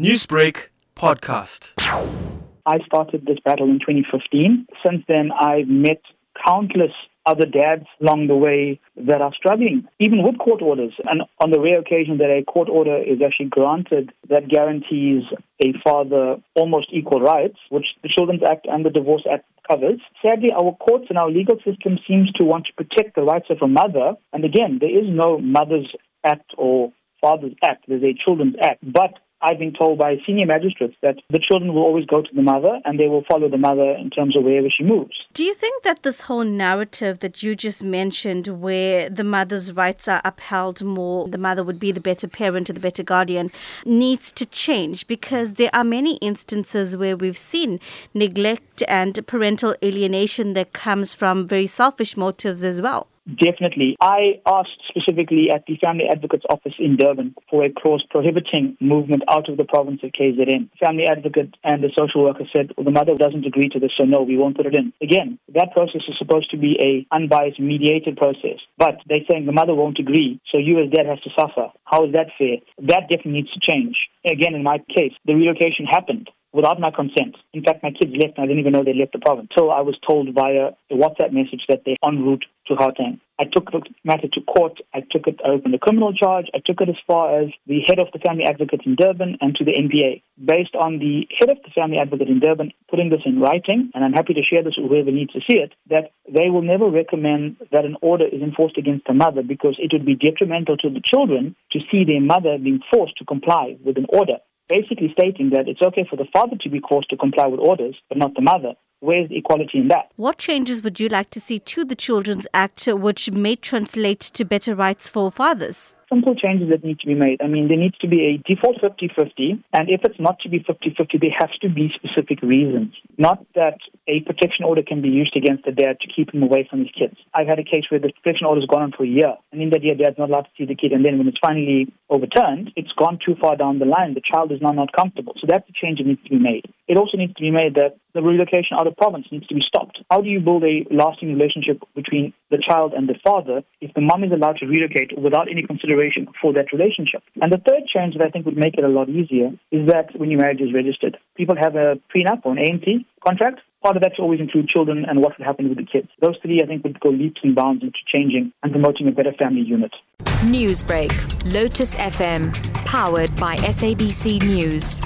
Newsbreak podcast. I started this battle in 2015. Since then, I've met countless other dads along the way that are struggling, even with court orders. And on the rare occasion that a court order is actually granted that guarantees a father almost equal rights, which the Children's Act and the Divorce Act covers. Sadly, our courts and our legal system seems to want to protect the rights of a mother. And again, there is no Mother's Act or Father's Act. There's a Children's Act. But I've been told by senior magistrates that the children will always go to the mother and they will follow the mother in terms of wherever she moves. Do you think that this whole narrative that you just mentioned, where the mother's rights are upheld more, the mother would be the better parent or the better guardian, needs to change? Because there are many instances where we've seen neglect and parental alienation that comes from very selfish motives as well. Definitely. I asked specifically at the Family Advocate's office in Durban for a clause prohibiting movement out of the province of KZN. Family Advocate and the social worker said, well, the mother doesn't agree to this, so no, we won't put it in. Again, that process is supposed to be a unbiased, mediated process. But they're saying the mother won't agree, so you as dad has to suffer. How is that fair? That definitely needs to change. Again, in my case, the relocation happened without my consent. In fact, my kids left and I didn't even know they left the province. So I was told via a WhatsApp message that they're en route to Gauteng. I took the matter to court. I took it, I opened a criminal charge. I took it as far as the head of the family advocate in Durban and to the NPA. Based on the head of the family advocate in Durban putting this in writing, and I'm happy to share this with whoever needs to see it, that they will never recommend that an order is enforced against the mother because it would be detrimental to the children to see their mother being forced to comply with an order basically stating that it's okay for the father to be forced to comply with orders, but not the mother. Where's the equality in that? What changes would you like to see to the Children's Act which may translate to better rights for fathers? simple changes that need to be made. I mean, there needs to be a default 50 50, and if it's not to be 50 50, there has to be specific reasons. Not that a protection order can be used against the dad to keep him away from his kids. I've had a case where the protection order has gone on for a year, and in that year, dad's not allowed to see the kid, and then when it's finally overturned, it's gone too far down the line. The child is now not comfortable. So that's a change that needs to be made. It also needs to be made that the relocation out of province needs to be stopped. How do you build a lasting relationship between the child and the father if the mom is allowed to relocate without any consideration for that relationship? And the third change that I think would make it a lot easier is that when your marriage is registered, people have a prenup or an ANC contract. Part of that should always include children and what would happen with the kids. Those three, I think, would go leaps and bounds into changing and promoting a better family unit. Newsbreak, Lotus FM, powered by SABC News.